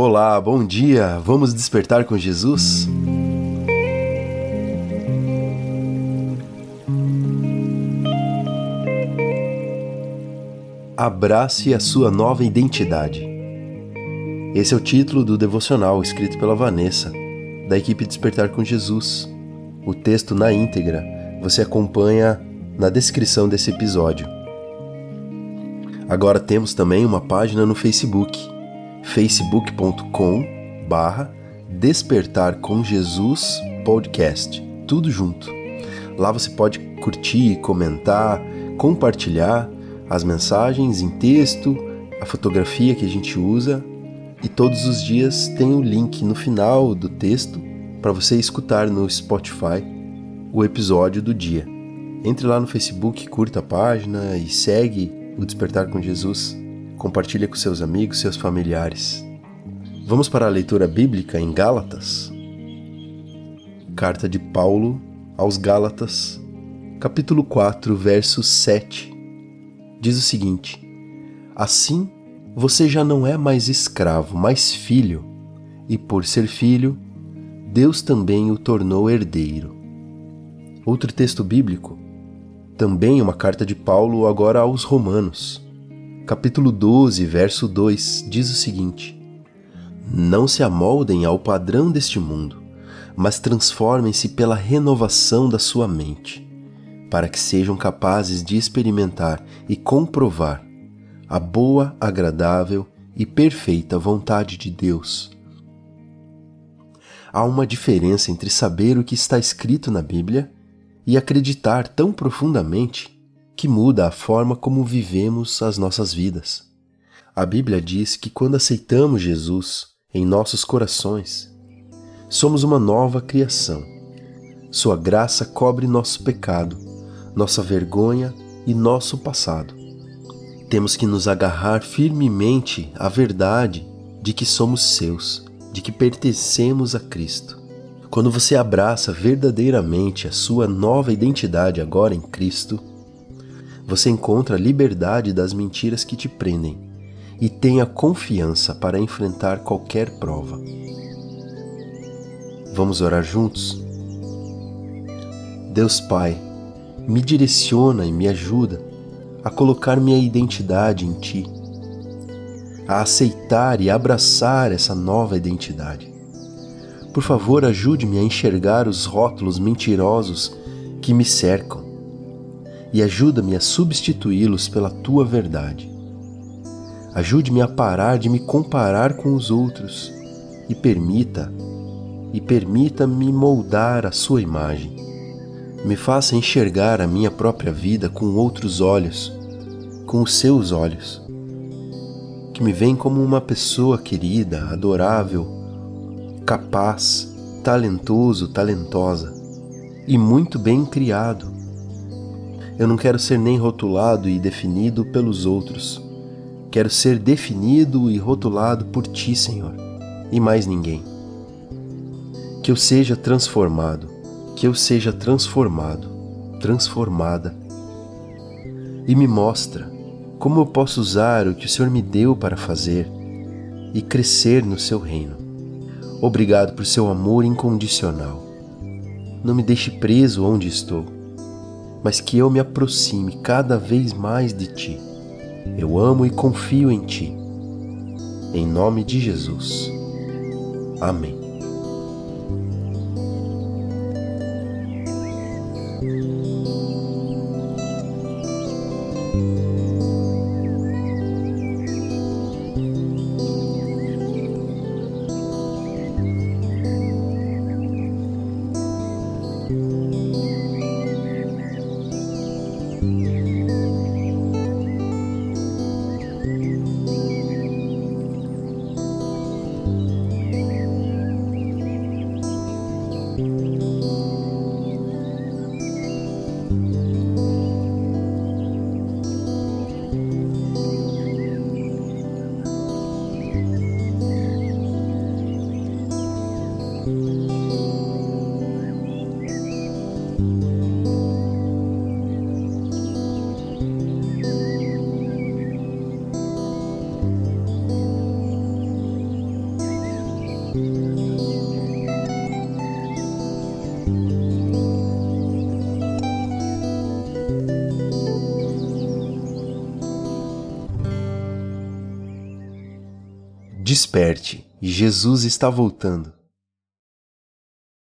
Olá, bom dia! Vamos despertar com Jesus? Abrace a sua nova identidade. Esse é o título do devocional escrito pela Vanessa, da equipe Despertar com Jesus. O texto na íntegra você acompanha na descrição desse episódio. Agora temos também uma página no Facebook facebook.com barra Despertar com Jesus Podcast, tudo junto. Lá você pode curtir, comentar, compartilhar as mensagens em texto, a fotografia que a gente usa e todos os dias tem o link no final do texto para você escutar no Spotify o episódio do dia. Entre lá no Facebook, curta a página e segue o Despertar com Jesus. Compartilhe com seus amigos, seus familiares. Vamos para a leitura bíblica em Gálatas? Carta de Paulo aos Gálatas, capítulo 4, verso 7. Diz o seguinte: Assim, você já não é mais escravo, mas filho, e por ser filho, Deus também o tornou herdeiro. Outro texto bíblico, também uma carta de Paulo agora aos Romanos capítulo 12, verso 2, diz o seguinte: Não se amoldem ao padrão deste mundo, mas transformem-se pela renovação da sua mente, para que sejam capazes de experimentar e comprovar a boa, agradável e perfeita vontade de Deus. Há uma diferença entre saber o que está escrito na Bíblia e acreditar tão profundamente que muda a forma como vivemos as nossas vidas. A Bíblia diz que quando aceitamos Jesus em nossos corações, somos uma nova criação. Sua graça cobre nosso pecado, nossa vergonha e nosso passado. Temos que nos agarrar firmemente à verdade de que somos seus, de que pertencemos a Cristo. Quando você abraça verdadeiramente a sua nova identidade agora em Cristo, você encontra a liberdade das mentiras que te prendem e tenha confiança para enfrentar qualquer prova. Vamos orar juntos? Deus Pai, me direciona e me ajuda a colocar minha identidade em Ti, a aceitar e abraçar essa nova identidade. Por favor, ajude-me a enxergar os rótulos mentirosos que me cercam e ajuda-me a substituí-los pela tua verdade. Ajude-me a parar de me comparar com os outros e permita e permita-me moldar a sua imagem. Me faça enxergar a minha própria vida com outros olhos, com os seus olhos. Que me vem como uma pessoa querida, adorável, capaz, talentoso, talentosa e muito bem criado eu não quero ser nem rotulado e definido pelos outros. Quero ser definido e rotulado por Ti, Senhor, e mais ninguém. Que eu seja transformado, que eu seja transformado, transformada. E me mostra como eu posso usar o que o Senhor me deu para fazer e crescer no Seu reino. Obrigado por Seu amor incondicional. Não me deixe preso onde estou mas que eu me aproxime cada vez mais de Ti. Eu amo e confio em Ti. Em nome de Jesus. Amém. thank thank mm -hmm. you Desperte, Jesus está voltando.